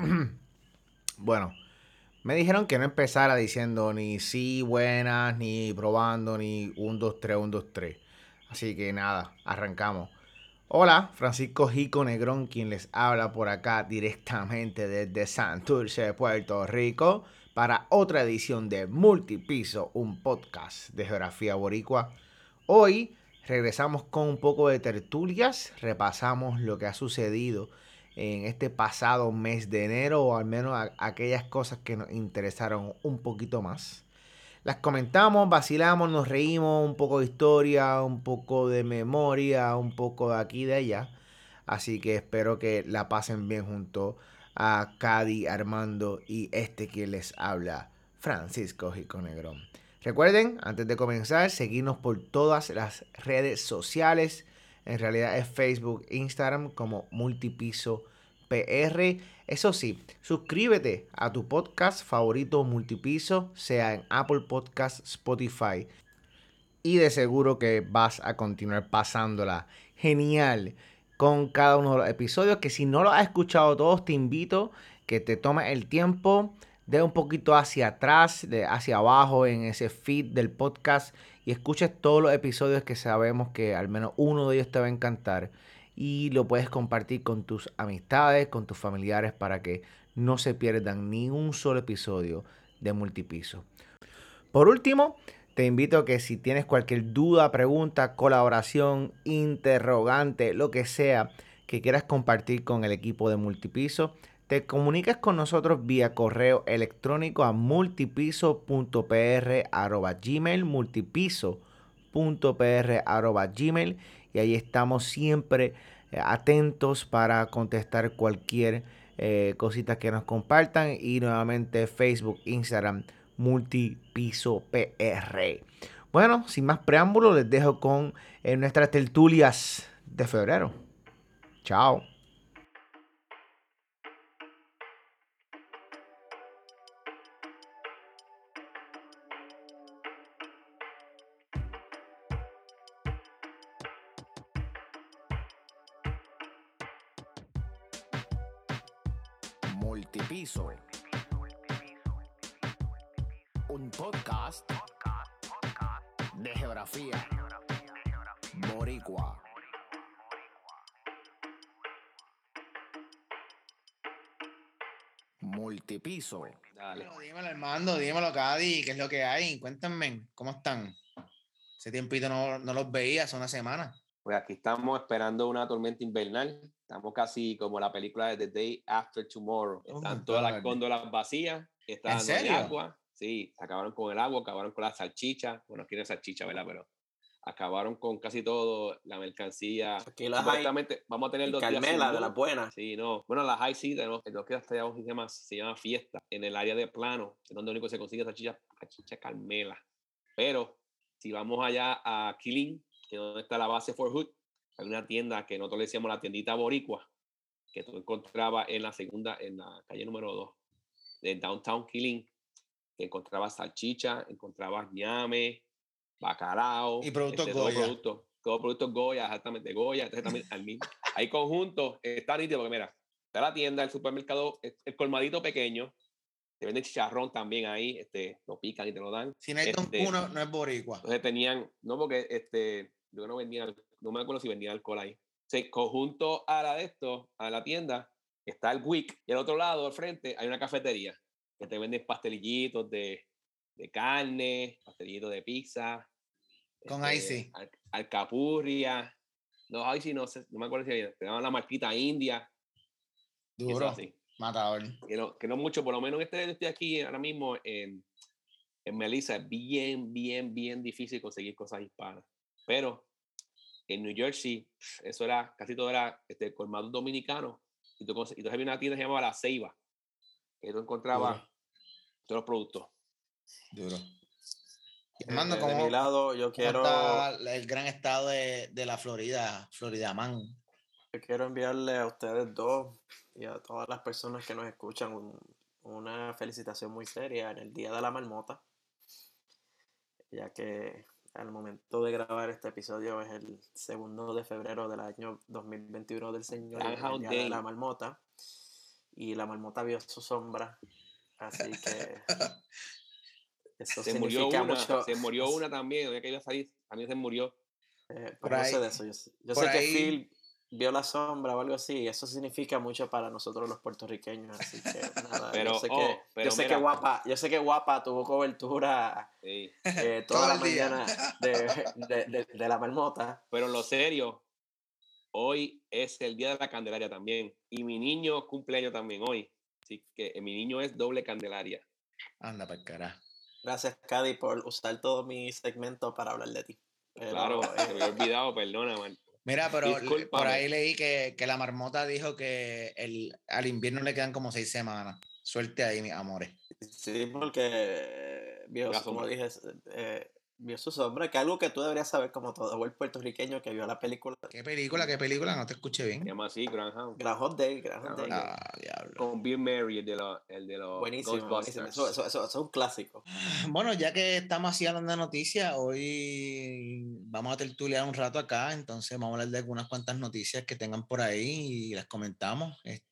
bueno, me dijeron que no empezara diciendo ni sí, buenas, ni probando, ni 1, 2, 3, 1, 2, 3. Así que nada, arrancamos. Hola, Francisco Jico Negrón, quien les habla por acá directamente desde Santurce, Puerto Rico, para otra edición de Multipiso, un podcast de geografía boricua. Hoy regresamos con un poco de tertulias, repasamos lo que ha sucedido en este pasado mes de enero o al menos aquellas cosas que nos interesaron un poquito más. Las comentamos, vacilamos, nos reímos, un poco de historia, un poco de memoria, un poco de aquí y de allá. Así que espero que la pasen bien junto a Cady, Armando y este que les habla, Francisco Jico Negrón. Recuerden, antes de comenzar, seguirnos por todas las redes sociales. En realidad es Facebook, Instagram como Multipiso PR. Eso sí, suscríbete a tu podcast favorito Multipiso, sea en Apple Podcast, Spotify. Y de seguro que vas a continuar pasándola genial con cada uno de los episodios. Que si no lo has escuchado todos, te invito que te tomes el tiempo de un poquito hacia atrás, de hacia abajo en ese feed del podcast escuches todos los episodios que sabemos que al menos uno de ellos te va a encantar y lo puedes compartir con tus amistades, con tus familiares para que no se pierdan ni un solo episodio de Multipiso. Por último, te invito a que si tienes cualquier duda, pregunta, colaboración, interrogante, lo que sea que quieras compartir con el equipo de Multipiso, te comunicas con nosotros vía correo electrónico a multipiso.pr.gmail, multipiso.pr.gmail y ahí estamos siempre eh, atentos para contestar cualquier eh, cosita que nos compartan y nuevamente Facebook, Instagram, multipiso PR. Bueno, sin más preámbulos, les dejo con eh, nuestras tertulias de febrero. Chao. Boricua. Multipiso. Dale. dímelo, Armando, dímelo, Cadi, ¿qué es lo que hay? Cuéntenme, ¿cómo están? Ese tiempito no, no los veía, hace una semana. Pues aquí estamos esperando una tormenta invernal. Estamos casi como la película de The Day After Tomorrow. Oh están todas las góndolas vacías, están ¿En serio? agua. Sí, acabaron con el agua, acabaron con la salchicha. Bueno, quieren salchicha, ¿verdad? Pero acabaron con casi todo la mercancía. Aquí las vamos a tener dos Carmela, de las buenas. Sí, no. Bueno, las hay sí, tenemos, lo que hasta se llama, se llama fiesta en el área de plano, es donde único se consigue salchicha, salchicha Carmela. Pero si vamos allá a Killing, que es donde está la base Fort Hood, hay una tienda que nosotros le decíamos la tiendita boricua, que tú encontrabas en la segunda, en la calle número 2 de Downtown Killing, que encontrabas salchicha, encontrabas ñame, bacalao. Y productos este, Goya. Todos productos Goya, exactamente, Goya. Entonces también al mismo. Hay conjuntos, está nítido porque mira, está la tienda, el supermercado, el colmadito pequeño, te venden chicharrón también ahí, este, lo pican y te lo dan. Si no hay este, uno, no es boricua. Entonces tenían, no porque este, yo no vendía, no me acuerdo si vendía alcohol ahí. O conjunto a la de esto, a la tienda, está el WIC y al otro lado, al frente, hay una cafetería que te venden pastelillitos de, de carne, pastelillitos de pizza. Con este, icy. Al, alcapurria. No, icy no sé, no me acuerdo si te daban la marquita india. Duro. Así. Matador. Que no, que no mucho, por lo menos este estoy aquí ahora mismo en, en Melissa, es bien, bien, bien difícil conseguir cosas hispanas. Pero en New Jersey, eso era, casi todo era este, colmado dominicano. Y tú, y había una tienda que se llamaba La Ceiba, que tú encontrabas todos los productos. Duro. Mando, como de mi lado, yo quiero. el gran estado de, de, la Florida, Florida Man. Yo quiero enviarle a ustedes dos y a todas las personas que nos escuchan una felicitación muy seria en el Día de la Marmota, ya que al momento de grabar este episodio es el segundo de febrero del año 2021 del Señor, el Día de la Marmota. y la marmota vio su sombra. Así que eso Se murió una, mucho. se murió una también, ya que iba a salir, también se murió. Eh, Por pero no ahí- sé de eso. Yo, sé- yo sé que ahí- Phil vio la sombra o algo así. y Eso significa mucho para nosotros los puertorriqueños. Así que nada. Pero, yo sé, oh, que, pero yo sé que mira. guapa, yo sé que guapa tuvo cobertura Sí. eh, toda la mañana de, de, de- de la marmota. Pero en lo serio, hoy es el día de la Candelaria también. Y mi niño cumpleaños también hoy. Así que eh, mi niño es doble Candelaria. Anda para carajo. Gracias, Cady, por usar todo mi segmento para hablar de ti. Pero, Claro, eh, se me había olvidado, perdona, man. Mira, pero por ahí leí que, que la marmota dijo que el, al invierno le quedan como seis semanas. Suerte ahí, mis amores. Sí, porque como dije, eh, vio su sombra, que algo que tú deberías saber como todo buen puertorriqueño que vio la película ¿Qué película? ¿Qué película? No te escuché Se bien. llama así, Graham. Groundhog Day, Groundhog Day. Ah, diablo. Con Bill Murray, el de los, el de los buenísimo, buenísimo. Ghostbusters. Eso, eso, eso- eso es un clásico. Bueno, ya que estamos así hablando de noticias, hoy vamos a tertuliar un rato acá, entonces vamos a hablar de algunas cuantas noticias que tengan por ahí y las comentamos. Este,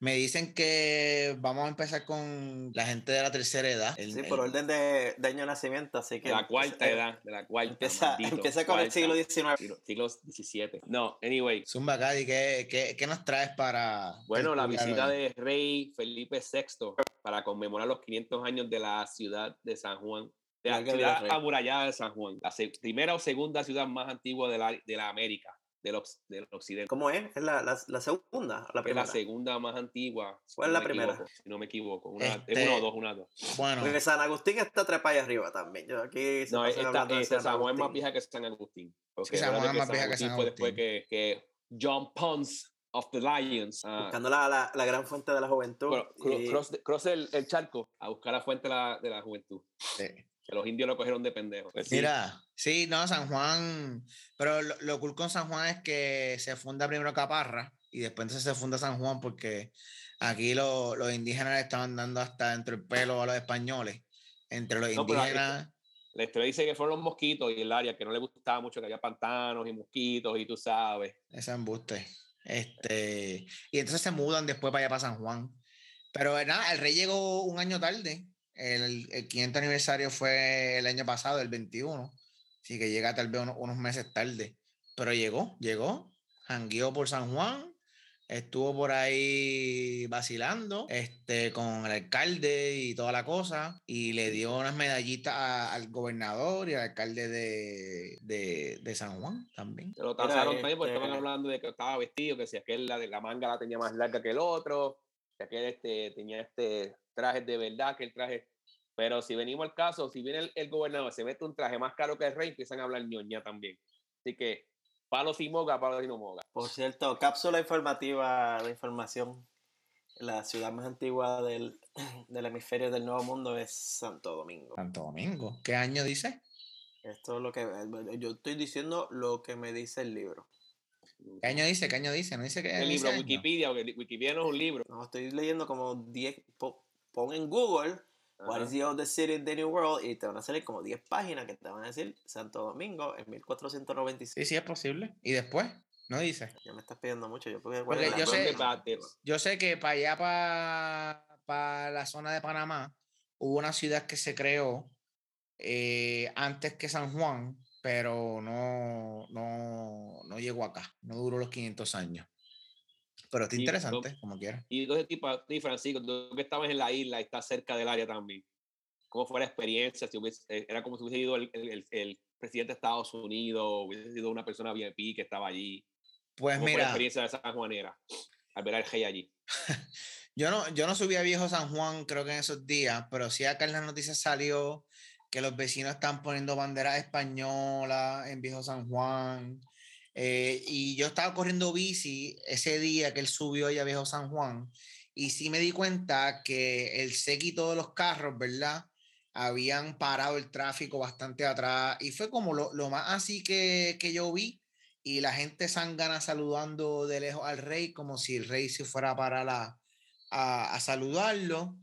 me dicen que vamos a empezar con la gente de la tercera edad. El- Sí, el- por orden de, de año de nacimiento, así De que... la cuarta eh, edad, de la cuarta. Empieza, maldito, empieza con el cuarta. siglo XIX. Siglo, XVII. No, anyway. Zumba Cadi, ¿qué, qué, qué nos traes para... Bueno, la visita de rey Felipe VI para conmemorar los 500 años de la ciudad de San Juan. De la ciudad amurallada de San Juan. La primera o segunda ciudad más antigua de la, de la América, del, del occidente. ¿Cómo es? ¿Es la, la, la segunda o la Es primera? la segunda más antigua. si ¿Cuál es no la me primera? equivoco, si no me equivoco. Una, es Este, una o dos, una o dos. Bueno, Porque San Agustín está trepa allá arriba también. Yo aquí No, esta, de esta San Juan es más Agustín. vieja que San Agustín. Porque San Juan es más vieja que Agustín San fue después Agustín. que, que John Ponce of the Lions ah, Buscando la, la, la gran fuente de la juventud. cro- cro- y- cross, cross el, el charco a buscar la fuente de la, de la juventud. eh, Que los indios lo cogieron de pendejo. Pues sí, Mira, sí, no, San Juan, pero lo, lo cool con San Juan es que se funda primero Caparra y después entonces se funda San Juan porque aquí lo- los indígenas le estaban dando hasta dentro del pelo a los españoles. Entre los No, indígenas, La historia dice que fueron los mosquitos y el área que no le gustaba mucho, que había pantanos y mosquitos y tú sabes. ese embuste. Este, y entonces se mudan después para allá para San Juan. Pero nada, el rey llegó un año tarde. El, el 500 aniversario fue el año pasado, el 21. Así que llega tal vez unos, unos meses tarde. Pero llegó, llegó, jangueó por San Juan, estuvo por ahí vacilando este, con el alcalde y toda la cosa, y le dio unas medallitas a- al gobernador y al alcalde de, de, de San Juan también. Se lo tasaron también porque este- estaban hablando de que estaba vestido, que si aquel la, de la manga la tenía más larga que el otro, que aquel este, tenía este traje de verdad, que el traje. Pero si venimos al caso, si viene el, el gobernador, se mete un traje más caro que el rey, empiezan a hablar ñoña también. Así que palos y moga, palos y no moga. Por cierto, cápsula informativa de información. La ciudad más antigua del, del hemisferio del Nuevo Mundo es Santo Domingo. Santo Domingo. ¿Qué año dice? Esto es lo que yo estoy diciendo lo que me dice el libro. ¿Qué año dice? ¿Qué año dice? No dice que El libro Wikipedia, porque Wikipedia no es un libro. No, estoy leyendo como 10. po- Pon en Google What is the oldest city in the New World y te van a salir como 10 páginas que te van a decir Santo Domingo en 1496. Sí, sí, es posible. ¿Y después? No dice. Ya me estás pidiendo mucho. Yo, porque, Porque yo sé-. Yo sé que para allá, para, para la zona de Panamá, hubo una ciudad que se creó eh, antes que San Juan, pero no, no, no llegó acá. No duró los 500 años. Pero está interesante, como quiera. Y entonces, ti, Francisco, tú que estabas en la isla y estás cerca del área también. ¿Cómo fue la experiencia? Si hubiese- eh, era como si hubiese ido el, el- el- presidente de Estados Unidos, hubiese sido una persona VIP que estaba allí. Pues ¿Cómo fue la mira, experiencia de San Juanera al ver al rey allí? yo no, yo no subí a Viejo San Juan, creo que en esos días, pero sí acá en las noticias salió que los vecinos están poniendo banderas españolas en Viejo San Juan. Eh, y yo estaba corriendo bici ese día que él subió allá a Viejo San Juan. Y sí me di cuenta que el séquito de los carros, ¿verdad? Habían parado el tráfico bastante atrás. Y fue como lo, lo más así que, que yo vi. Y la gente sangana saludando de lejos al rey, como si el rey se fuera a parar a, a, a saludarlo.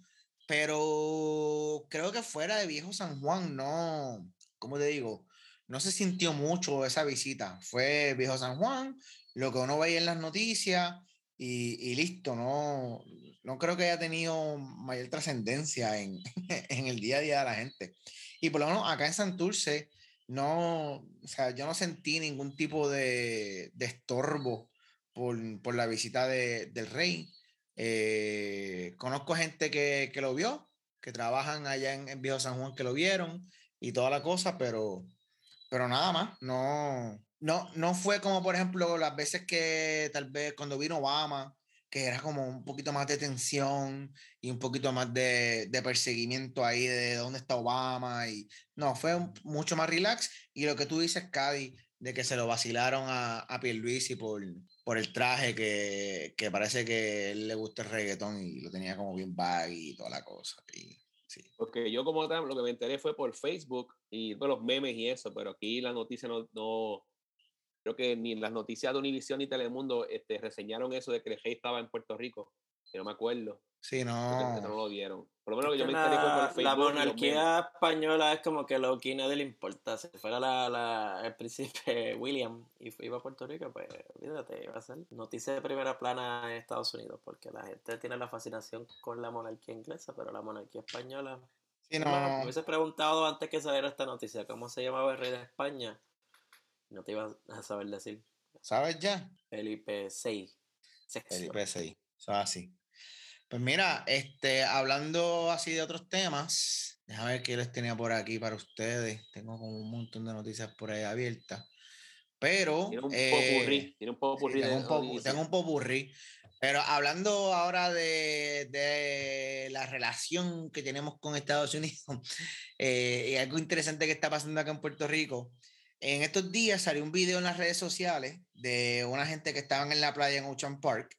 Pero creo que fuera de Viejo San Juan, no, ¿cómo te digo? No se sintió mucho esa visita. Fue Viejo San Juan, lo que uno veía en las noticias y, y listo, no, no creo que haya tenido mayor trascendencia en, en, el día a día de la gente. Y por lo menos acá en Santurce, no, o sea, yo no sentí ningún tipo de, de estorbo por, por, la visita de, del rey. Eh, conozco gente que, que, lo vio, que trabajan allá en, en, Viejo San Juan, que lo vieron y toda la cosa, pero, pero nada más, no, no, no fue como, por ejemplo, las veces que tal vez cuando vino Obama, que era como un poquito más de tensión y un poquito más de, de perseguimiento ahí de dónde está Obama. Y no, fue mucho más relax. Y lo que tú dices, Cady, de que se lo vacilaron a, a Pierluisi por, por el traje, que, que parece que él le gusta el reggaetón y lo tenía como bien baggy y toda la cosa. Y, sí. Porque yo como tal, lo que me enteré fue por Facebook y por los memes y eso, pero aquí la noticia no, no creo que ni las noticias de Univision ni Telemundo este, reseñaron eso de que el rey estaba en Puerto Rico, que no me acuerdo. Sí, no. no lo dieron. Por lo menos que yo me enteré por Facebook. La monarquía española es como que lo que nadie le importa. Si fuera la, la, el príncipe William y iba a Puerto Rico, pues olvídate, iba a ser noticia de primera plana en Estados Unidos, porque la gente tiene la fascinación con la monarquía inglesa, pero la monarquía española. Sí, no. Me hubiese preguntado antes que saliera esta noticia cómo se llamaba el rey de España no te iba a saber decir. ¿Sabes ya? Felipe 6. Felipe 6. Eso así. Pues mira, este, hablando así de otros temas, déjame ver qué les tenía por aquí para ustedes. Tengo como un montón de noticias por ahí abiertas. Pero. Tiene un eh, Tiene un popurrí. tengo, un popurrí tengo un popurrí. Pero hablando ahora de, de, la relación que tenemos con Estados Unidos, eh, y algo interesante que está pasando acá en Puerto Rico, en estos días salió un video en las redes sociales de una gente que estaban en la playa en Ocean Park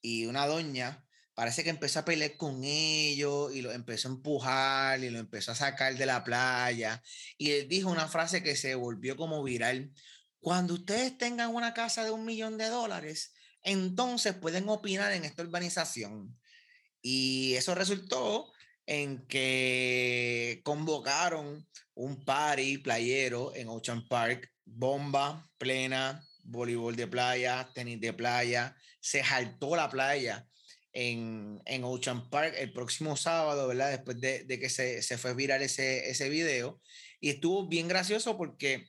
y una doña parece que empezó a pelear con ellos y lo empezó a empujar y lo empezó a sacar de la playa y él dijo una frase que se volvió como viral. Cuando ustedes tengan una casa de un millón de dólares, entonces pueden opinar en esta urbanización. Y eso resultó en que convocaron un party playero en Ocean Park, bomba plena, voleibol de playa, tenis de playa, se saltó la playa en, en Ocean Park el próximo sábado, ¿verdad? Después de, de que se, se, fue viral ese, ese video. Y estuvo bien gracioso porque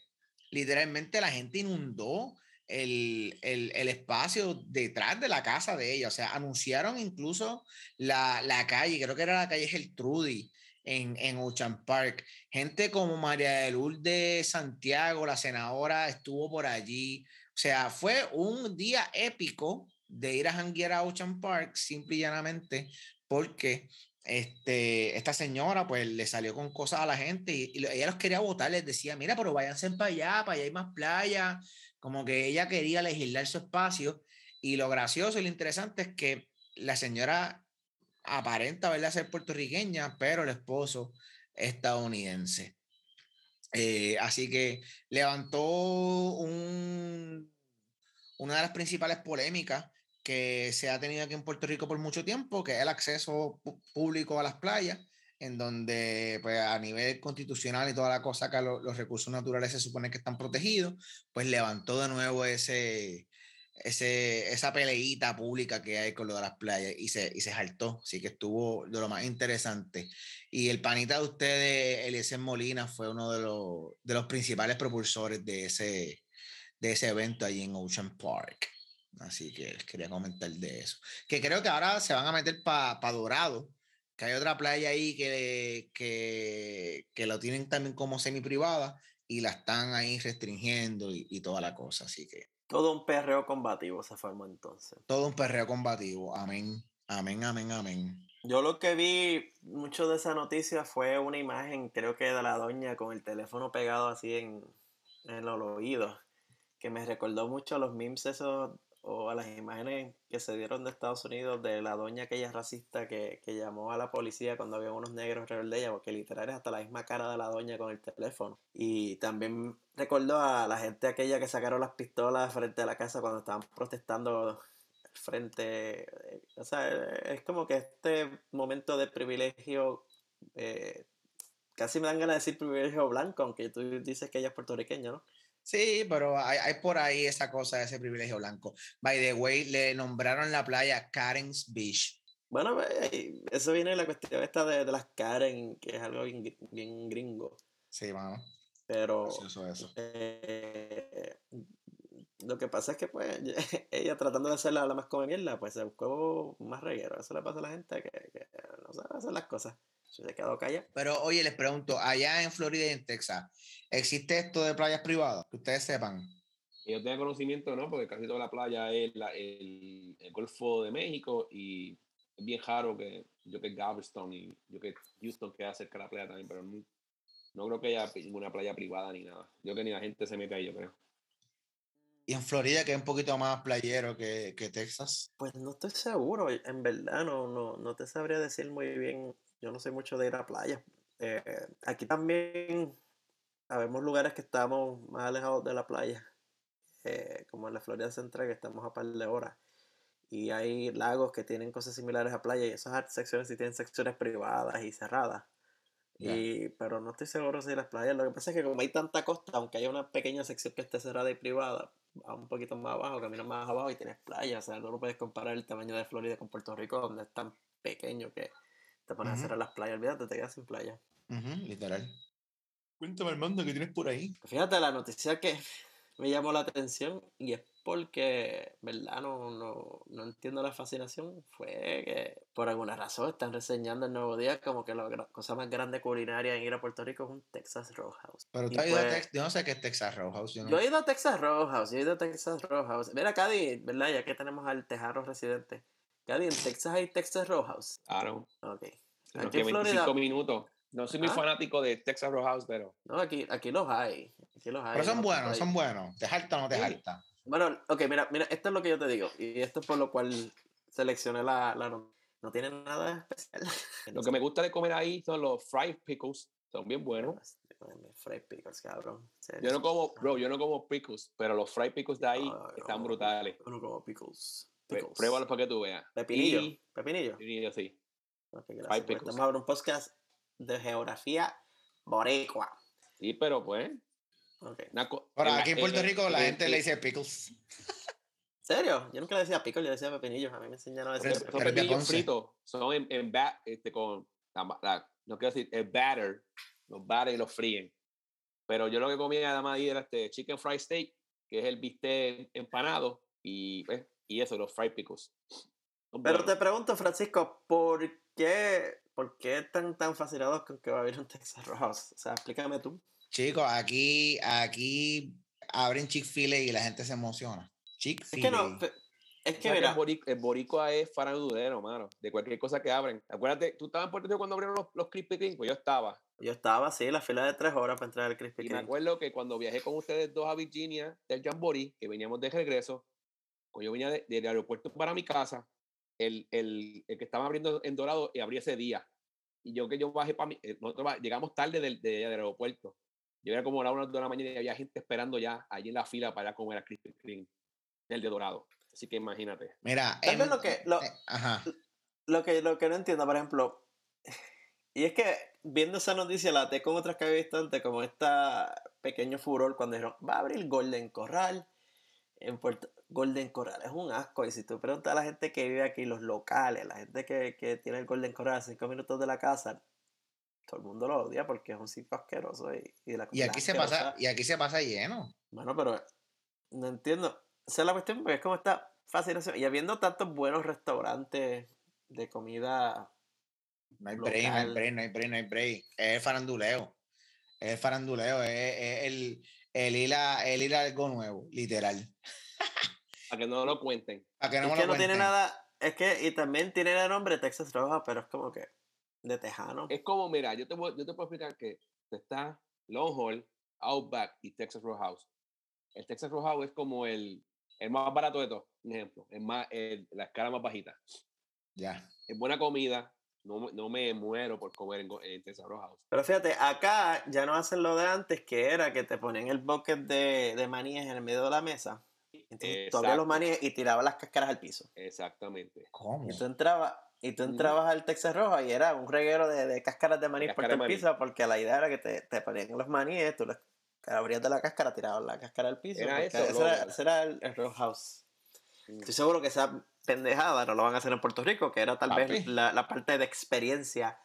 literalmente la gente inundó el, el, el, espacio detrás de la casa de ella. O sea, anunciaron incluso la, la calle, creo que era la calle Geltrudi, en, en Ocean Park. Gente como María de Lourdes Santiago, la senadora, estuvo por allí. O sea, fue un día épico de ir a janguear Ocean Park, simple y llanamente, porque este, esta señora pues le salió con cosas a la gente y, y ella los quería votar, les decía, mira, pero váyanse para allá, para allá hay más playa, como que ella quería legislar su espacio y lo gracioso y lo interesante es que la señora aparenta ¿verdad? ser puertorriqueña, pero el esposo estadounidense. Eh, así que levantó un, una de las principales polémicas que se ha tenido aquí en Puerto Rico por mucho tiempo, que es el acceso público a las playas, en donde pues, a nivel constitucional y toda la cosa que los recursos naturales se supone que están protegidos, pues levantó de nuevo ese, ese, esa peleita pública que hay con lo de las playas y se, y se saltó, así que estuvo de lo más interesante. Y el panita de ustedes, Eliezer Molina, fue uno de los, de los principales propulsores de ese, de ese evento allí en Ocean Park. Así que quería comentar de eso. Que creo que ahora se van a meter para pa Dorado, que hay otra playa ahí que, que, que lo tienen también como semi privada y la están ahí restringiendo y, y toda la cosa. Así que todo un perreo combativo se formó entonces. Todo un perreo combativo. Amén. Amén, amén, amén. Yo lo que vi mucho de esa noticia fue una imagen, creo que de la doña con el teléfono pegado así en, en los oídos, que me recordó mucho a los memes esos o a las imágenes que se dieron de Estados Unidos de la doña aquella racista que, que llamó a la policía cuando había unos negros ella, porque literal es hasta la misma cara de la doña con el teléfono. Y también recordó a la gente aquella que sacaron las pistolas frente a la casa cuando estaban protestando frente, o sea, es como que este momento de privilegio, eh, casi me dan ganas de decir privilegio blanco, aunque tú dices que ella es puertorriqueña, ¿no? Sí, pero hay, hay, por ahí esa cosa, ese privilegio blanco. By the way, le nombraron la playa Karen's Beach. Bueno, eso viene de la cuestión esta de, de las Karen, que es algo bien, gr- bien gringo. Sí, mano. Pero eso. eh, lo que pasa es que pues ella tratando de hacerla la más come mierda, pues se buscó más reguero. Eso le pasa a la gente que, que no sabe hacer las cosas. Se quedó callada. Pero oye, les pregunto, allá en Florida y en Texas, ¿existe esto de playas privadas? Que ustedes sepan. Yo tenga conocimiento, ¿no? Porque casi toda la playa es la- el, el Golfo de México y es bien raro que yo que Galveston y yo que Houston queda cerca de la playa también, pero no, no creo que haya ninguna playa privada ni nada. Yo que ni la gente se mete ahí, yo creo. Y en Florida, que es un poquito más playero que, que Texas. Pues no estoy seguro, en verdad no, no, no te sabría decir muy bien. Yo no soy mucho de ir a playa. Eh, aquí también habemos lugares que estamos más alejados de la playa, eh, como en la Florida Central, que estamos a par de horas. Y hay lagos que tienen cosas similares a playa y esas secciones sí tienen secciones privadas y cerradas. Y, pero no estoy seguro si las playas. Lo que pasa es que como hay tanta costa, aunque haya una pequeña sección que esté cerrada y privada, va un poquito más abajo, caminas más abajo y tienes playa. O sea, no lo puedes comparar el tamaño de Florida con Puerto Rico, donde es tan pequeño que te pones Ujú. a cerrar las playas. Olvídate, te quedas sin playa. Ujú, literal. Cuéntame, Armando, ¿qué tienes por ahí? Fíjate, la noticia que me llamó la atención y es porque, ¿verdad? No, no, no entiendo la fascinación. Fue que por alguna razón están reseñando el nuevo día como que la cosa más grande culinaria en ir a Puerto Rico es un Texas Roadhouse. Pero tú has ido a pues- Texas. Yo no sé qué es Texas Roadhouse. Yo no- Yo he ido a Texas Roadhouse, yo he ido a Texas Roadhouse. Mira, Cady, ¿verdad? Ya que tenemos al Tejarro residente. Cady, en Texas hay Texas Roadhouse. Claro. Ok. Aquí que en 25 Florida. minutos. No soy muy Ah. fanático de Texas Roadhouse, pero No, aquí, aquí los hay. Aquí los hay. Pero son no, buenos, son buenos. ¿Te jalta o no te Sí. jalta? Bueno, ok, mira, mira, esto es lo que yo te digo. Y esto es por lo cual seleccioné la, la no, no tiene nada especial. lo que me gusta de comer ahí son los fried pickles. Son bien buenos. Fried pickles, cabrón. Yo no como, bro, yo no como pickles, pero los fried pickles de ahí están brutales. Yo no como pickles. Prue- pickles. Pruébalos para que tú veas. Pepinillo. Y- Pepinillo. Pepinillo, sí. Ok, gracias. Fried Pues pickles. Un podcast de geografía boricua. Sí, pero pues. Ok. una co- Ahora, aquí en Puerto Rico la gente le dice pickles. ¿En serio? Yo nunca le decía pickle, yo decía pepinillos. A mí me enseñaron a decir Son pepinillos fritos. Son en, en bat, este, con. la la- no quiero decir, el batter. Los batter y los fríen. Pero yo lo que comía además ahí era este chicken fried steak, que es el bistec empanado. Y, pues, y eso, los fried pickles. Pero buenos. te pregunto, Francisco, ¿por qué, ¿por qué están tan fascinados con que va a haber un Texas Roadhouse? O sea, explícame tú. Chicos, aquí, aquí abren Chick-fil-A y la gente se emociona. Es Chick-fil-A. que no, es O que sea, mira, el, boric- el boricua es farandulero, mano. De cualquier cosa que abren. Acuérdate, tú estabas en Puerto Rico cuando abrieron los, los Krispy Kreme, pues yo estaba. yo estaba en la fila de tres horas para entrar al Krispy Y me Kreme. acuerdo que cuando viajé con ustedes dos a Virginia del Jamboree, que veníamos de regreso, yo venía de- del aeropuerto para mi casa, el, el, el que estaba abriendo en Dorado y abría ese día. Y yo que yo bajé para mi, eh, nosotros llegamos tarde del, de- del aeropuerto. Yo era como a las 1 de la mañana y había gente esperando ya allí en la fila para comer a Krispy Kreme, el de Dorado. Así que imagínate. Mira, en- lo que- lo- eh, ajá. Lo que, lo que no entiendo, por ejemplo, y es que viendo esa noticia la te con otras que había visto antes, como esta pequeño furor cuando dijeron, va a abrir Golden Corral en Puerto Golden Corral es un asco. Y si tú preguntas a la gente que vive aquí, los locales, la gente que, que tiene el Golden Corral a cinco minutos de la casa, todo el mundo lo odia porque es un sitio asqueroso y, y la Y aquí se pasa, y aquí se pasa lleno. Bueno, pero no entiendo. Esa es la cuestión, porque es como esta fascinación. Y habiendo tantos buenos restaurantes de comida. No hay break, no hay break, no hay break, no hay break. Es el faranduleo. Es el faranduleo, es, es el, el, ir a, el ir a algo nuevo, literal. Para que no lo cuenten. Para que no es me que lo no tiene cuenten. nada. Es que, y también tiene el nombre Texas Roja, pero es como que de tejano. Es como, mira, yo te, voy- yo te puedo explicar que está Longhorn, Outback y Texas Roadhouse. El Texas Roadhouse es como el, el más barato de todos, un ejemplo. Es más, el- la escala más bajita. Ya. Es buena comida. No, me- no me muero por comer en, en Texas Roadhouse. Pero fíjate, acá ya no hacen lo de antes, que era que te ponían el bucket de, de maníes en el medio de la mesa. Entonces tú abrías los maníes y tirabas las cáscaras al piso. Exactamente. ¿Cómo? Y tú entrabas, y tú entrabas al Texas Roja y era un reguero de, de cáscaras de maní por cáscara todo el maní. piso, porque la idea era que te, te ponían los maníes, tú los abrías de la cáscara, tirabas la cáscara al piso. Era eso, ese, era, ese era el, el Roadhouse. Mm. Estoy seguro que esa pendejada no lo van a hacer en Puerto Rico, que era tal Papi. vez la, la parte de experiencia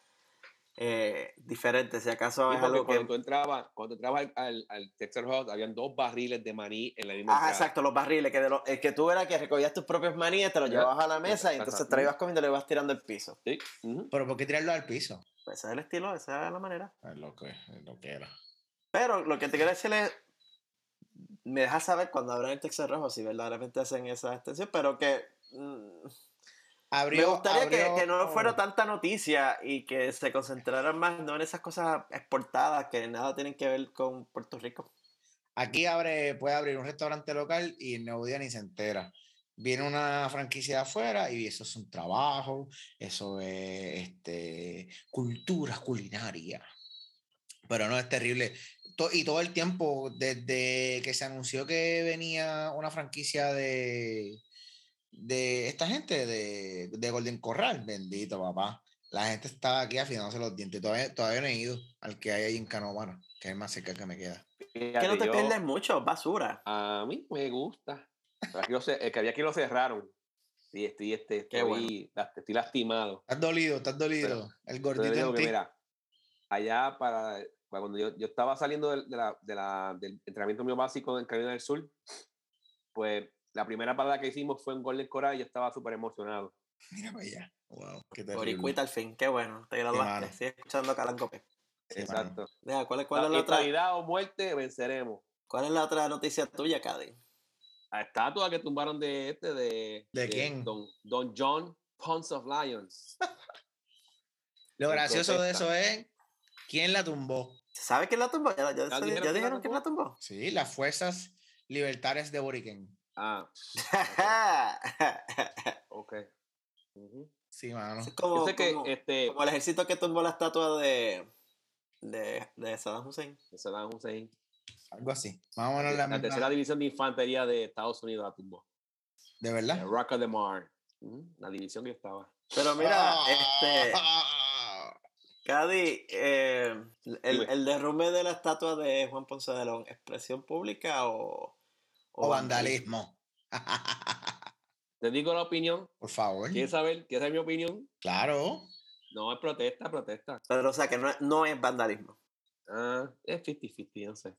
eh, diferente. Si acaso es algo cuando que. tú entrabas, cuando tú entrabas al, al, al Texas Roadhouse, habían dos barriles de maní en la misma Ah, entrada. exacto, los barriles, que, de los, el que tú eras que recogías tus propios maníes, te los Ya. llevabas a la mesa y Ajá. entonces te lo ibas comiendo y lo ibas tirando al piso. Sí. ujú. Pero ¿por qué tirarlo al piso? Pues ese es el estilo, esa es la manera. Es lo que, es lo que era. Pero lo que te quiero decir es, me dejas saber cuando abran el Texas Rojo si verdaderamente hacen esa extensión, pero que Abrió, me gustaría que, abrió- que no fuera tanta noticia y que se concentraran más no en esas cosas exportadas que nada tienen que ver con Puerto Rico. Aquí abre, puede abrir un restaurante local y el nuevo día ni se entera. Viene una franquicia de afuera y eso es un trabajo, eso es este, cultura culinaria. Pero no es terrible. Y todo el tiempo, desde que se anunció que venía una franquicia de, de esta gente de, de Golden Corral, bendito papá. La gente está aquí afinándose los dientes. Todavía, todavía no he ido al que hay ahí en Canóvana, que es el más cerca que me queda. Que no Fíjate, te yo- pierdes mucho, basura. A mí me gusta. El que había aquí lo cerraron. Sí, estoy, este, estoy, bueno. la- estoy lastimado. Estás dolido, estás dolido. el Pero gordito digo en que, mira, allá para, para cuando yo, yo estaba saliendo del, de la, de la- del entrenamiento mío básico en Carolina del Sur, pues la primera parada que hicimos fue en Golden Coral y yo estaba súper emocionado. Mira para allá. Wow, qué terrible. Boricuita al fin, qué bueno, te graduaste. Sigue escuchando Calanco P. Sí, mano. Exacto. Mira, ¿cuál, es, cuál, es la otra, o muerte, venceremos. ¿Cuál es la otra noticia tuya, Cady? La estatua que tumbaron de este, de... ¿De quién? Don, Don John Ponce of Lions. Lo gracioso de eso es quién la tumbó. ¿Sabes quién la tumbó? ¿Ya, ya, ¿Ya ya dijeron quién la tumbó? Sí, las fuerzas libertarias de Boriken. Ah, ok. Ujú. Sí, mano. es como, que este, como el ejército que tumbó la estatua de, de, de Saddam Hussein. Saddam Hussein, Algo así. Más o menos la la misma. tercera división de infantería de Estados Unidos la tumbó. ¿De verdad? Rock of the Mar. La división que estaba. Pero mira, Ah. este, Cady, eh, el, el derrumbe de la estatua de Juan Ponce de León, ¿expresión pública o, O vandalismo. Te digo la opinión. Por favor. ¿Quieres saber? ¿Quieres saber mi opinión? Claro. No, es protesta, protesta. Pero, o sea, que no, es- no es vandalismo. Ah, es 50-50, no sé.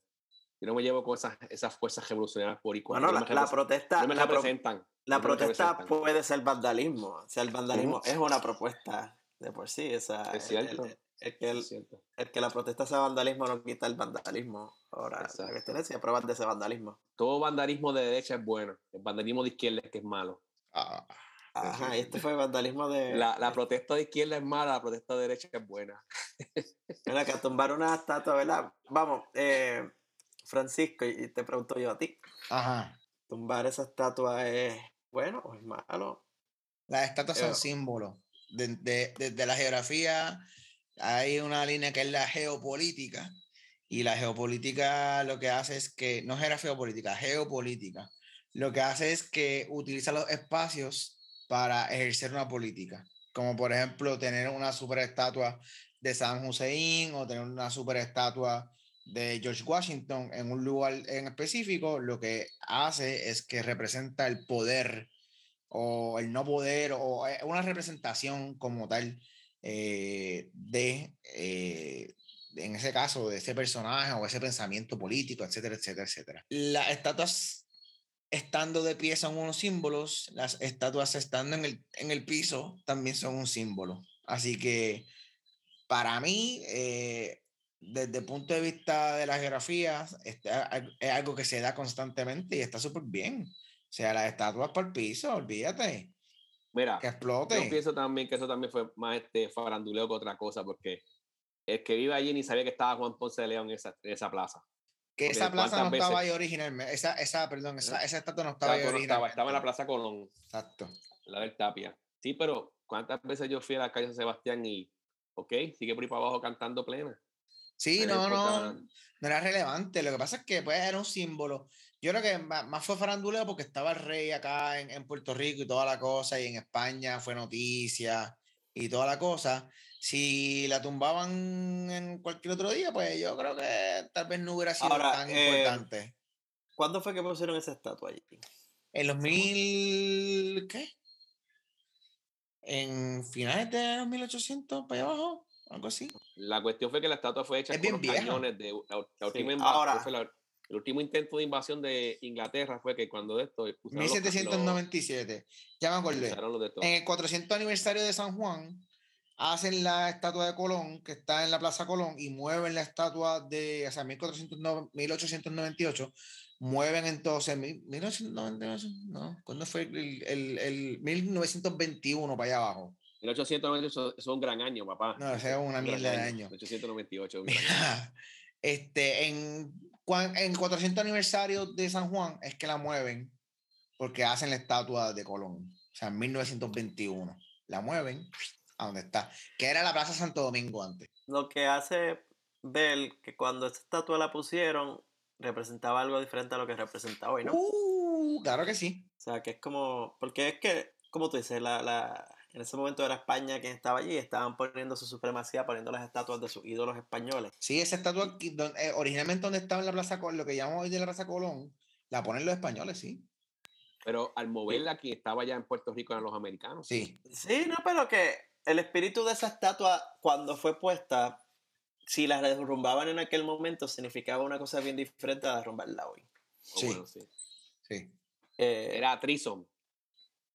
Yo no me llevo con esas, esas fuerzas revolucionarias por igual. Bueno, no la, me la protesta, no me la, pro- representan. la no protesta puede ser vandalismo. O sea, el vandalismo es una propuesta de por sí. O sea, Es el- cierto. el- el que el- Es cierto. el que la protesta sea vandalismo no quita el vandalismo. Ahora, la cuestión es si aprueban de ese vandalismo. Todo vandalismo de derecha es bueno. El vandalismo de izquierda es que es malo. Ah, Ajá, y este fue vandalismo de. La, la protesta de izquierda es mala, la protesta de derecha es buena. Mira, que tumbar una estatua, ¿verdad? Vamos, eh, Francisco, y te pregunto yo a ti. Ajá. ¿Tumbar esa estatua es bueno o es malo? Las estatuas son Eh, símbolos. De, de- desde la geografía hay una línea que es la geopolítica. Y la geopolítica lo que hace es que, no era geopolítica, geopolítica. Lo que hace es que utiliza los espacios para ejercer una política. Como por ejemplo tener una super estatua de San Hussein o tener una super estatua de George Washington en un lugar en específico, lo que hace es que representa el poder o el no poder o eh, una representación como tal eh, de, eh, en ese caso, de ese personaje o ese pensamiento político, etcétera, etcétera, etcétera. Las estatuas estando de pie son unos símbolos, las estatuas estando en el, en el piso también son un símbolo. Así que para mí, eh, desde el punto de vista de la geografía, este, a- es algo que se da constantemente y está súper bien. O sea, las estatuas por piso, olvídate, Mira, que yo explote. pienso también que eso también fue más este faranduleo que otra cosa, porque el que vive allí ni sabía que estaba Juan Ponce de León en esa, en esa plaza. Que esa plaza no estaba veces- ahí originalmente. Esa, esa, perdón, esa, esa estatua no estaba sea, ahí no estaba, originalmente. estaba en la Plaza Colón, Exacto. la del Tapia. Sí, pero ¿cuántas veces yo fui a la calle San Sebastián y, ok, sigue por ahí para abajo cantando plena? Sí, no, no, importa- no era relevante. Lo que pasa es que pues, era un símbolo. Yo creo que más fue faranduleo porque estaba el rey acá en, en Puerto Rico y toda la cosa, y en España fue noticia y toda la cosa. Si la tumbaban en cualquier otro día, pues yo creo que tal vez no hubiera sido Ahora, tan eh, importante. ¿Cuándo fue que pusieron esa estatua allí? En los mil, ¿qué? en finales de los 1800 para allá abajo, algo así. La cuestión fue que la estatua fue hecha Es con los cañones de la, la Sí, última inva- ahora- fue la- el último intento de invasión de Inglaterra fue que cuando esto usaron los ca- los- 1797. Ya me acordé. En el 400 aniversario de San Juan, hacen la estatua de Colón, que está en la Plaza Colón, y mueven la estatua de, o sea, 1409 1898, mueven entonces, mil- 1898, no, ¿cuándo fue el, el, el 1921 para allá abajo? 1898 es un gran año, papá. No, ese es una mierda de año. 1898. un gran año. este, en, en 400 aniversario de San Juan es que la mueven porque hacen la estatua de Colón. O sea, en 1921. La mueven a donde está. Que era la Plaza Santo Domingo antes. Lo que hace ver que cuando esta estatua la pusieron, representaba algo diferente a lo que representa hoy, ¿no? Uh, claro que sí. O sea, que es como, porque es que, como tú dices, la, la, en ese momento era España quien estaba allí, estaban poniendo su supremacía, poniendo las estatuas de sus ídolos españoles. Sí, esa estatua eh, originalmente donde estaba en la Plaza Colón, lo que llamamos hoy de la Plaza Colón, la ponen los españoles, sí. Pero al moverla, quien estaba ya en Puerto Rico eran los americanos. Sí. Sí, no, pero que el espíritu de esa estatua, cuando fue puesta, si la derrumbaban en aquel momento, significaba una cosa bien diferente a derrumbarla hoy. O Sí. bueno, sí. Sí. Eh, Era Trison.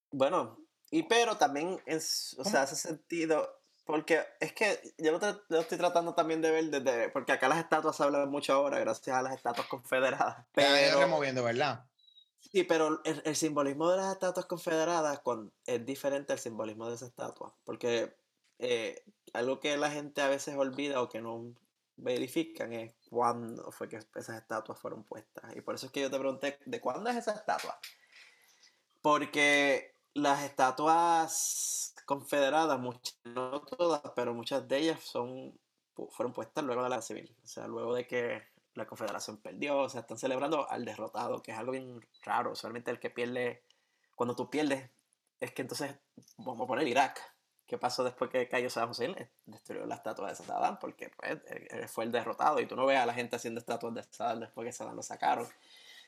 Bueno, y pero también es, o sea, hace sentido, porque es que yo lo, lo estoy tratando también de ver desde, porque acá las estatuas se hablan mucho ahora gracias a las estatuas confederadas, Pero, pero, removiendo, ¿verdad? sí, pero el, el simbolismo de las estatuas confederadas cuan- es diferente al simbolismo de esa estatua, porque eh, algo que la gente a veces olvida o que no verifican es cuándo fue que esas estatuas fueron puestas, y por eso es que yo te pregunté, ¿de cuándo es esa estatua? Porque las estatuas confederadas, muchas, no todas, pero muchas de ellas son, fueron puestas luego de la civil. O sea, luego de que la confederación perdió, o sea, están celebrando al derrotado, que es algo bien raro. Usualmente el que pierde, cuando tú pierdes, es que entonces, vamos a poner Irak. ¿Qué pasó después que cayó Saddam Hussein? Destruyó la estatua de Saddam porque pues, él- él fue el derrotado y tú no ves a la gente haciendo estatuas de Saddam después que Saddam lo sacaron.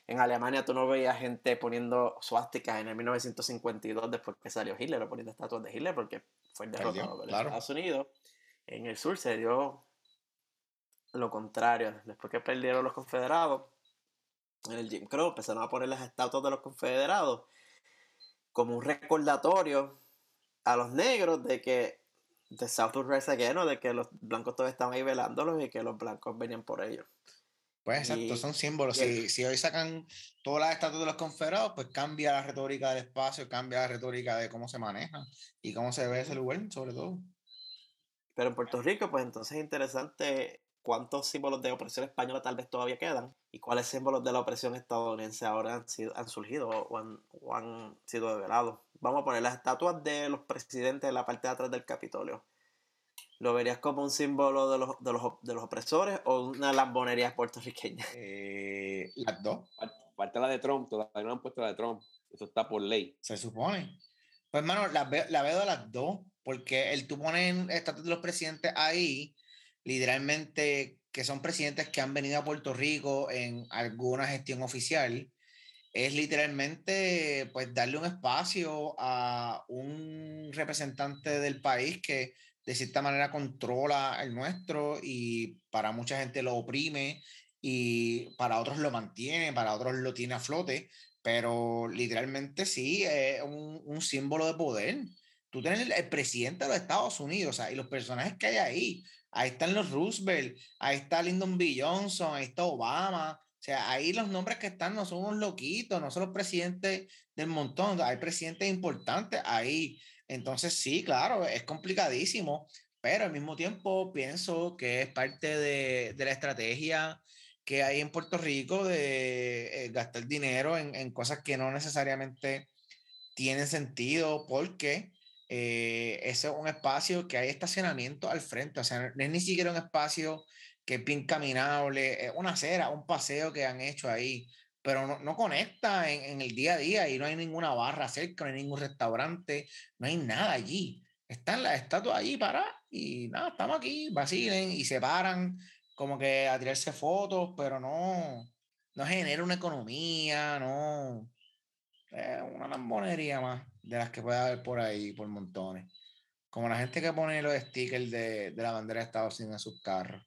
En Alemania tú no veías gente poniendo suásticas en el 1952 después que salió Hitler o poniendo estatuas de Hitler porque fue derrotado de claro. Estados Unidos. En el sur se dio lo contrario. Después que perdieron los confederados, en el Jim Crow empezaron a poner las estatuas de los confederados como un recordatorio a los negros de que de South will Rise Again, o de que los blancos todavía estaban ahí velándolos y que los blancos venían por ellos. Pues exacto, Y- son símbolos. si hoy sacan todas las estatuas de los confederados, pues cambia la retórica del espacio, cambia la retórica de cómo se maneja y cómo se ve ese lugar, sobre todo. Pero en Puerto Rico, pues entonces es interesante cuántos símbolos de opresión española tal vez todavía quedan y cuáles símbolos de la opresión estadounidense ahora han, sido, han surgido o han, o han sido develados. Vamos a poner las estatuas de los presidentes en la parte de atrás del Capitolio. ¿Lo verías como un símbolo de los, de los, de los opresores o una lambonería puertorriqueña? Eh, las dos, Falta la de Trump, todavía no han puesto la de Trump. Eso está por ley. se supone. Pues, hermano, la, ve- la veo de las dos, porque el tú pones estatuas de los presidentes ahí, literalmente, que son presidentes que han venido a Puerto Rico en alguna gestión oficial, es literalmente pues darle un espacio a un representante del país que de cierta manera controla el nuestro y para mucha gente lo oprime y para otros lo mantiene, para otros lo tiene a flote, pero literalmente sí, es un, símbolo de poder. Tú tienes el, presidente de los Estados Unidos, o sea, y los personajes que hay ahí, ahí están los Roosevelt, ahí está Lyndon B. Johnson, ahí está Obama, sea, ahí los nombres que están no son unos loquitos, no son los presidentes del montón, hay presidentes importantes ahí. Entonces, sí, claro, es complicadísimo, pero al mismo tiempo pienso que es parte de, la estrategia que hay en Puerto Rico de eh, gastar dinero en, en cosas que no necesariamente tienen sentido porque eh, ese es un espacio que hay estacionamiento al frente, o sea, no es ni siquiera un espacio que es bien caminable, es una acera, un paseo que han hecho ahí, pero no, no conecta en, en, el día a día y no hay ninguna barra cerca, no hay ningún restaurante, no hay nada allí. Están las estatuas allí para y nada, estamos aquí, vacilen y se paran como que a tirarse fotos, pero no, no genera una economía, no, Eh, una lambonería más de las que puede haber por ahí, por montones. Como la gente que pone los stickers de, de la bandera de Estados Unidos en sus carros.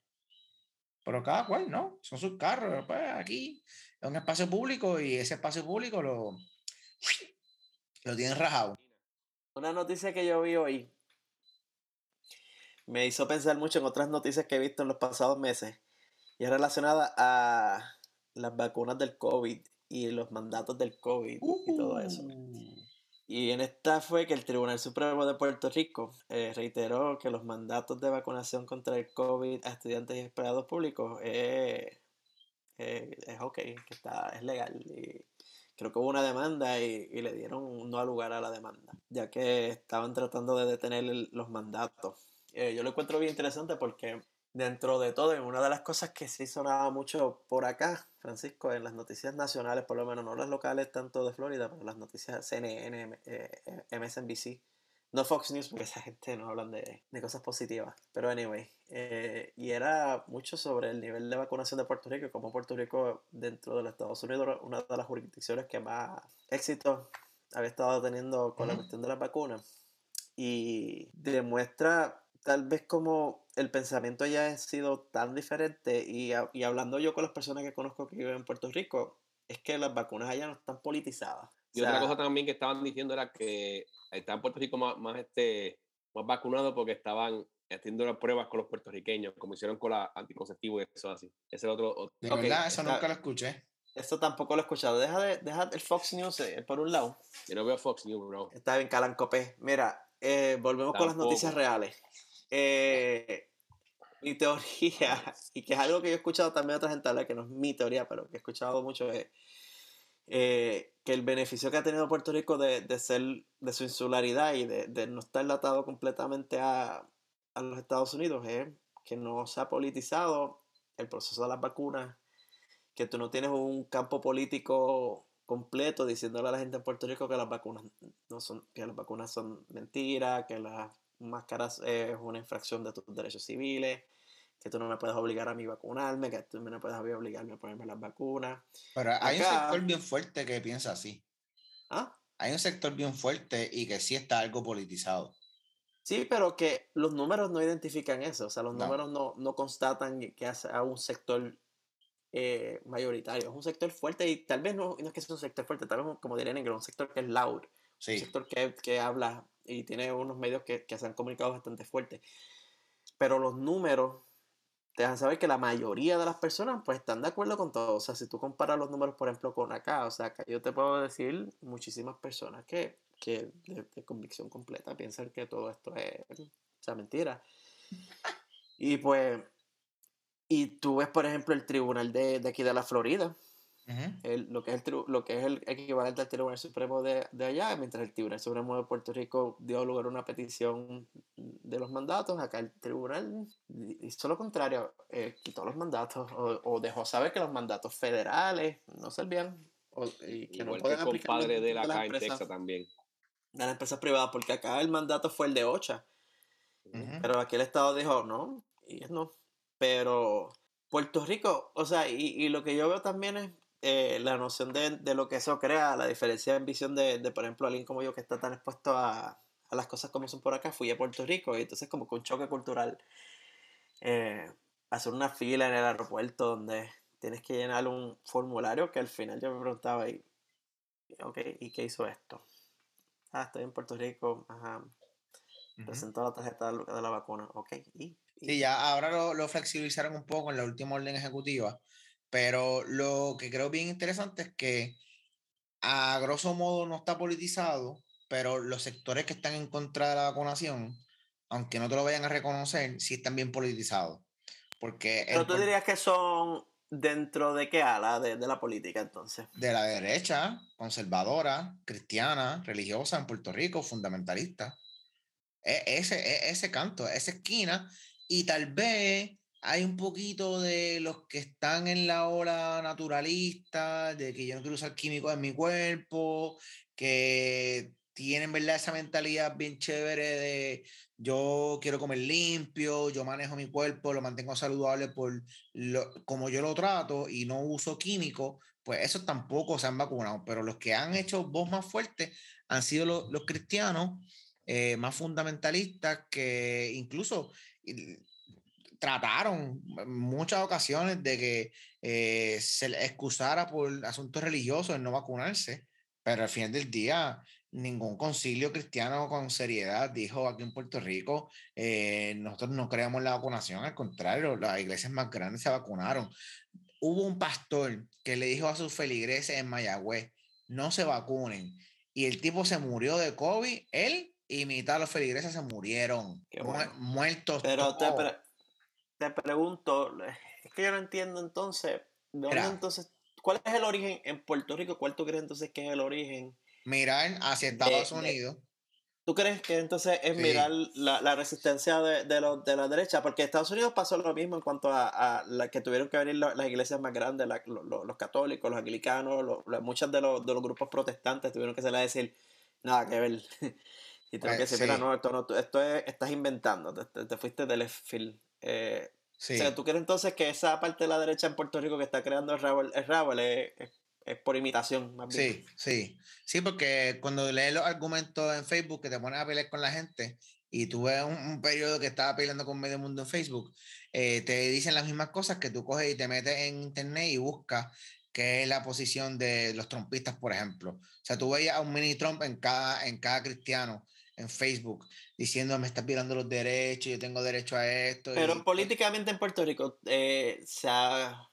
Pero cada cual, ¿no? Son sus carros. Pues aquí es un espacio público y ese espacio público lo, lo tienen rajado. Una noticia que yo vi hoy me hizo pensar mucho en otras noticias que he visto en los pasados meses y es relacionada a las vacunas del COVID y los mandatos del COVID y todo eso. Y en esta fue que el Tribunal Supremo de Puerto Rico eh, reiteró que los mandatos de vacunación contra el COVID a estudiantes y empleados públicos eh, eh, es ok, que está, es legal. Y creo que hubo una demanda y, y le dieron un no lugar a la demanda, ya que estaban tratando de detener los mandatos. Eh, yo lo encuentro bien interesante porque dentro de todo, y una de las cosas que sí sonaba mucho por acá, Francisco, en las noticias nacionales, por lo menos no las locales tanto de Florida, pero las noticias CNN, eh, MSNBC, no Fox News, porque esa gente no hablan de, de cosas positivas. Pero anyway, eh, y era mucho sobre el nivel de vacunación de Puerto Rico y cómo Puerto Rico, dentro de los Estados Unidos, una de las jurisdicciones que más éxito había estado teniendo con la Ujú. cuestión de las vacunas. Y demuestra tal vez como el pensamiento ya ha sido tan diferente y, ha- y hablando yo con las personas que conozco que viven en Puerto Rico, es que las vacunas allá no están politizadas. Y O sea, otra cosa también que estaban diciendo era que está en Puerto Rico más, más, este, más vacunado porque estaban haciendo las pruebas con los puertorriqueños, como hicieron con la anticonceptivo y eso así. Ese es el otro. otro- De verdad, eso está- nunca lo escuché. Esto tampoco lo he escuchado. Deja, de, deja el Fox News eh, por un lado. Yo no veo Fox News, bro. Está bien, Calancopé. Mira, eh, volvemos con las noticias reales. Eh, mi teoría, y que es algo que yo he escuchado también a otra gente que no es mi teoría, pero que he escuchado mucho, es eh, que el beneficio que ha tenido Puerto Rico de, de ser, de su insularidad y de, de no estar atado completamente a, a los Estados Unidos es que no se ha politizado el proceso de las vacunas, que tú no tienes un campo político completo diciéndole a la gente en Puerto Rico que las vacunas no son, que las vacunas son mentiras, que las máscaras es una infracción de tus derechos civiles, que tú no me puedes obligar a mí vacunarme, que tú no me puedes obligarme a ponerme las vacunas. Pero hay un Acá- sector bien fuerte que piensa así. ¿Ah? Hay un sector bien fuerte y que sí está algo politizado. Sí, pero que los números no identifican eso, o sea, los No. números no, no constatan que hace a un sector eh, mayoritario, es un sector fuerte y tal vez no, no es que sea un sector fuerte, tal vez como dirían en inglés, un sector que es loud, un Sí. sector que, que habla y tiene unos medios que, que se han comunicado bastante fuertes. Pero los números te dejan saber que la mayoría de las personas pues están de acuerdo con todo. O sea, si tú comparas los números, por ejemplo, con acá, o sea, acá yo te puedo decir muchísimas personas que, que de, de convicción completa piensan que todo esto es, o sea, mentira. Y pues, y tú ves, por ejemplo, el tribunal de, de aquí de la Florida, El- lo, que es el, lo que es el equivalente al Tribunal Supremo de, de allá, mientras el Tribunal Supremo de Puerto Rico dio lugar a una petición de los mandatos, acá el tribunal hizo lo contrario, eh, quitó los mandatos o, o dejó saber que los mandatos federales no servían o- y que no Igual que pueden el aplicar compadre de la acá en Texas también. de las empresas privadas, porque acá el mandato fue el de OCHA, Ujú. pero aquí el Estado dijo no, y no. Pero Puerto Rico, o sea, y, y lo que yo veo también es eh, la noción de, de lo que eso crea, la diferencia en visión de, de, por ejemplo, alguien como yo que está tan expuesto a, a las cosas como son por acá, fui a Puerto Rico y entonces como que un choque cultural, eh, hacer una fila en el aeropuerto donde tienes que llenar un formulario que al final yo me preguntaba, y, ok, ¿y qué hizo esto? Ah, estoy en Puerto Rico, ajá, Ujú. presentó la tarjeta de la- de la vacuna, ok, y... y- Sí, ya ahora lo, lo flexibilizaron un poco en la última orden ejecutiva, pero lo que creo bien interesante es que a grosso modo no está politizado, pero los sectores que están en contra de la vacunación, aunque no te lo vayan a reconocer, sí están bien politizados. Porque Pero tú dirías que son dentro de qué ala de, de la política entonces. de la derecha, conservadora, cristiana, religiosa en Puerto Rico, fundamentalista. E- ese, e- ese canto, esa esquina, y tal vez hay un poquito de los que están en la ola naturalista, de que yo no quiero usar químicos en mi cuerpo, que tienen, ¿verdad? Esa mentalidad bien chévere de yo quiero comer limpio, yo manejo mi cuerpo, lo mantengo saludable por lo, como yo lo trato y no uso químicos, pues esos tampoco se han vacunado. Pero los que han hecho voz más fuerte han sido los, los cristianos eh, más fundamentalistas que incluso trataron en muchas ocasiones de que eh, se les excusara por asuntos religiosos en no vacunarse, pero al final del día ningún concilio cristiano con seriedad dijo aquí en Puerto Rico, eh, nosotros no creemos la vacunación, al contrario, las iglesias más grandes se vacunaron. Hubo un pastor que le dijo a sus feligreses en Mayagüez, no se vacunen. Y el tipo se murió de COVID, él y mitad de los feligreses se murieron, muertos. Pero te, te, pregunto, es que yo no entiendo entonces, entonces, ¿cuál es el origen en Puerto Rico? ¿Cuál tú crees entonces que es el origen? mirar hacia Estados Unidos. ¿Tú crees que entonces es mirar la, la resistencia de, de, de, la derecha? Porque Estados Unidos pasó lo mismo en cuanto a, a la que tuvieron que venir las iglesias más grandes, los católicos, los anglicanos, muchos de los, de los grupos protestantes tuvieron que salir a decir, nada que ver. y tengo que decir, mira, no, esto, no, esto es, estás inventando, te, te, fuiste del field. Eh, o sea, ¿tú crees entonces que esa parte de la derecha en Puerto Rico que está creando el Ravel, el es, es por imitación, más bien. Sí, sí. Sí, porque cuando lees los argumentos en Facebook que te pones a pelear con la gente y tú ves un, periodo que estaba peleando con medio mundo en Facebook, eh, te dicen las mismas cosas que tú coges y te metes en internet y buscas qué es la posición de los trompistas, por ejemplo. O sea, tú veías a un mini Trump en cada, en cada cristiano en Facebook diciendo me estás violando los derechos, yo tengo derecho a esto. Pero políticamente en Puerto Rico eh, se ha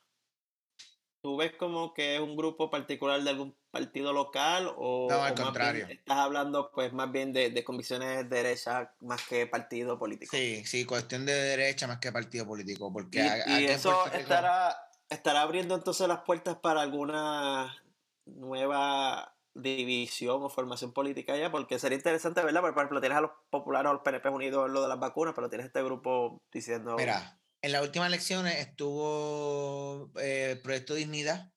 ¿Tú ves como que es un grupo particular de algún partido local o, no, al contrario. estás hablando pues más bien de, de convicciones de derecha más que partido político? Sí, sí, cuestión de derecha más que partido político. Porque y, eso estará, estará abriendo entonces las puertas para alguna nueva división o formación política ya, porque sería interesante, ¿verdad? Por ejemplo, tienes a los populares o los PNP unidos en lo de las vacunas, pero tienes este grupo diciendo... Mira, en las últimas elecciones estuvo eh, Proyecto Dignidad,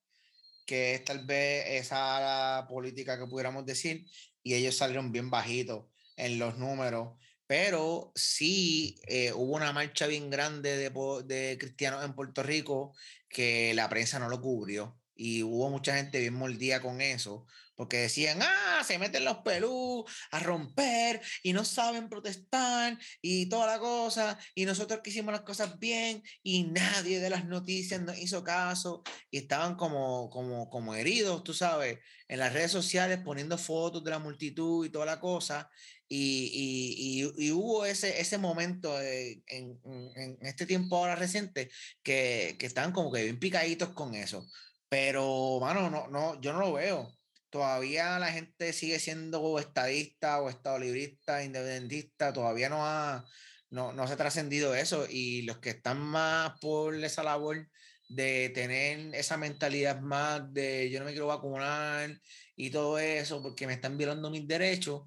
que es tal vez esa política que pudiéramos decir, y ellos salieron bien bajitos en los números, pero sí eh, hubo una marcha bien grande de, de, cristianos en Puerto Rico que la prensa no lo cubrió y hubo mucha gente bien mordida con eso, porque decían, ah, se meten los pelú a romper y no saben protestar y toda la cosa, y nosotros que hicimos las cosas bien y nadie de las noticias nos hizo caso y estaban como, como, como heridos, tú sabes, en las redes sociales poniendo fotos de la multitud y toda la cosa, y, y, y, hubo ese, ese momento en, en, este tiempo ahora reciente que, que estaban como que bien picaditos con eso. Pero, mano, no, no, yo no lo veo todavía la gente sigue siendo estadista o estado librista, independentista, todavía no ha, no, no se ha trascendido eso y los que están más por esa labor de tener esa mentalidad más de yo no me quiero vacunar y todo eso porque me están violando mis derechos,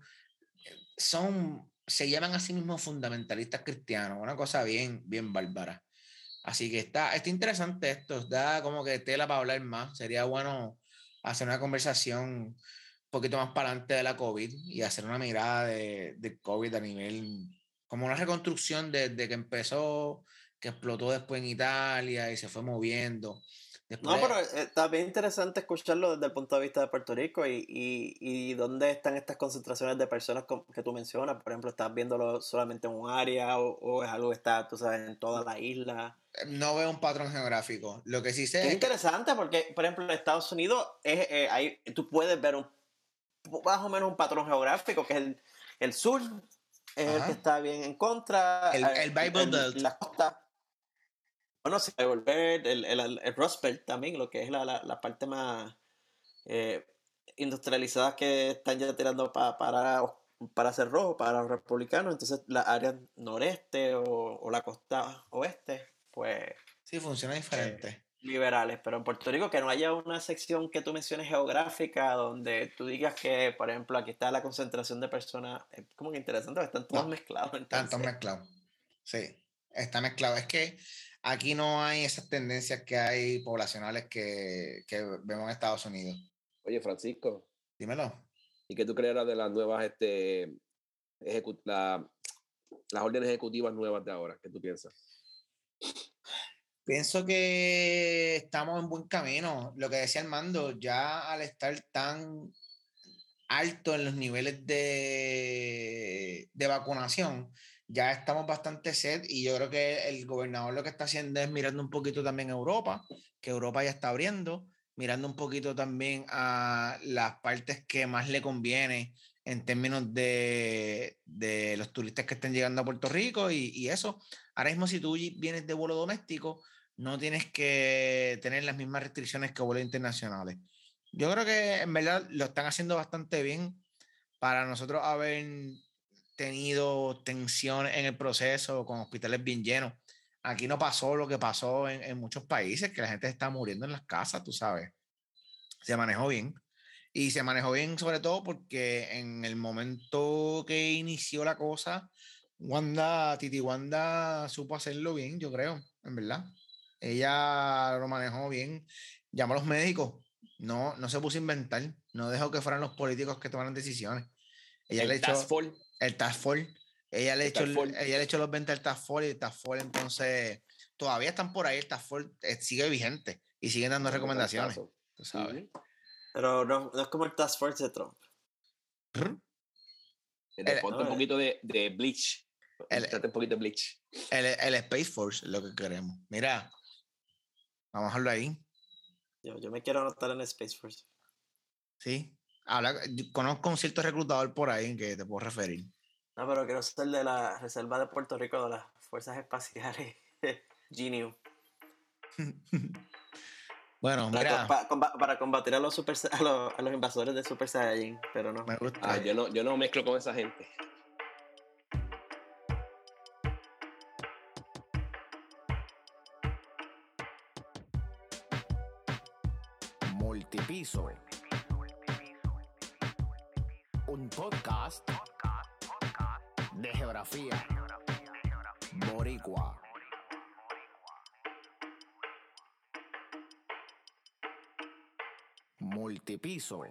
son, se llaman a sí mismos fundamentalistas cristianos, una cosa bien, bien bárbara. Así que está, está interesante esto, da como que tela para hablar más, sería bueno hacer una conversación un poquito más para adelante de la COVID y hacer una mirada de, de COVID a nivel, como una reconstrucción desde que empezó, que explotó después en Italia y se fue moviendo. No, pero eh, está bien interesante escucharlo desde el punto de vista de Puerto Rico y, y, y dónde están estas concentraciones de personas que tú mencionas. Por ejemplo, ¿estás viéndolo solamente en un área o, o es algo que está, tú sabes, en toda la isla? no veo un patrón geográfico. Lo que sí sé es, interesante porque, por ejemplo, en Estados Unidos es, eh, tú puedes ver un, más o menos un patrón geográfico, que es el, el sur, es el que está bien en contra. El, el Bible Belt. La costa. Bueno, sí, el Belt, el, el, el Rust Belt también, lo que es la, la, la parte más eh, industrializada que están ya tirando para, para ser rojo, para los republicanos. Entonces, la área noreste o, o la costa oeste pues... Sí, funciona diferente. Eh, liberales, pero en Puerto Rico que no haya una sección que tú menciones geográfica donde tú digas que, por ejemplo, aquí está la concentración de personas, es como que interesante, están todos mezclados. Están todos mezclados, sí, está mezclado. Es que aquí no hay esas tendencias que hay poblacionales que, que vemos en Estados Unidos. Oye, Francisco. Dímelo. ¿Y qué tú creerás de las nuevas, este, la- las órdenes ejecutivas nuevas de ahora? ¿Qué tú piensas? Pienso que estamos en buen camino. Lo que decía Armando, ya al estar tan alto en los niveles de, de vacunación, ya estamos bastante set y yo creo que el gobernador lo que está haciendo es mirando un poquito también a Europa, que Europa ya está abriendo, mirando un poquito también a las partes que más le conviene en términos de, de los turistas que estén llegando a Puerto Rico y, y eso. Ahora mismo si tú vienes de vuelo doméstico, no tienes que tener las mismas restricciones que vuelos internacionales. Yo creo que en verdad lo están haciendo bastante bien para nosotros haber tenido tensión en el proceso con hospitales bien llenos. Aquí no pasó lo que pasó en, en muchos países, que la gente está muriendo en las casas, tú sabes. Se manejó bien. Y se manejó bien sobre todo porque en el momento que inició la cosa, Wanda, Titi Wanda supo hacerlo bien, yo creo, en verdad. Ella lo manejó bien. Llamó a los médicos. No, no se puso a inventar. No dejó que fueran los políticos que tomaran decisiones. Ella le El echó Task Force, el Task Force. Ella le El echó, el- ella le echó los 20 al Task Force y el Task Force entonces todavía están por ahí. El Task Force eh, sigue vigente y siguen dando recomendaciones. Tú sabes. Pero no, no es como el Task Force de Trump. Le El- ponte un poquito de, de bleach. el- un poquito de bleach. El, el Space Force es lo que queremos. Mira, vamos a dejarlo ahí. Yo, yo me quiero anotar en Space Force. Sí. Habla, conozco un cierto reclutador por ahí en que te puedo referir. No, pero quiero ser de la Reserva de Puerto Rico de las Fuerzas Espaciales. Geniu. Bueno, Para, mira, para combatir a los, super, a, los, a los invasores de Super Saiyajin, pero no. me gusta. Ah, yo no, yo no mezclo con esa gente. Multipiso. Podcast de geografía. Boricua. Multipiso.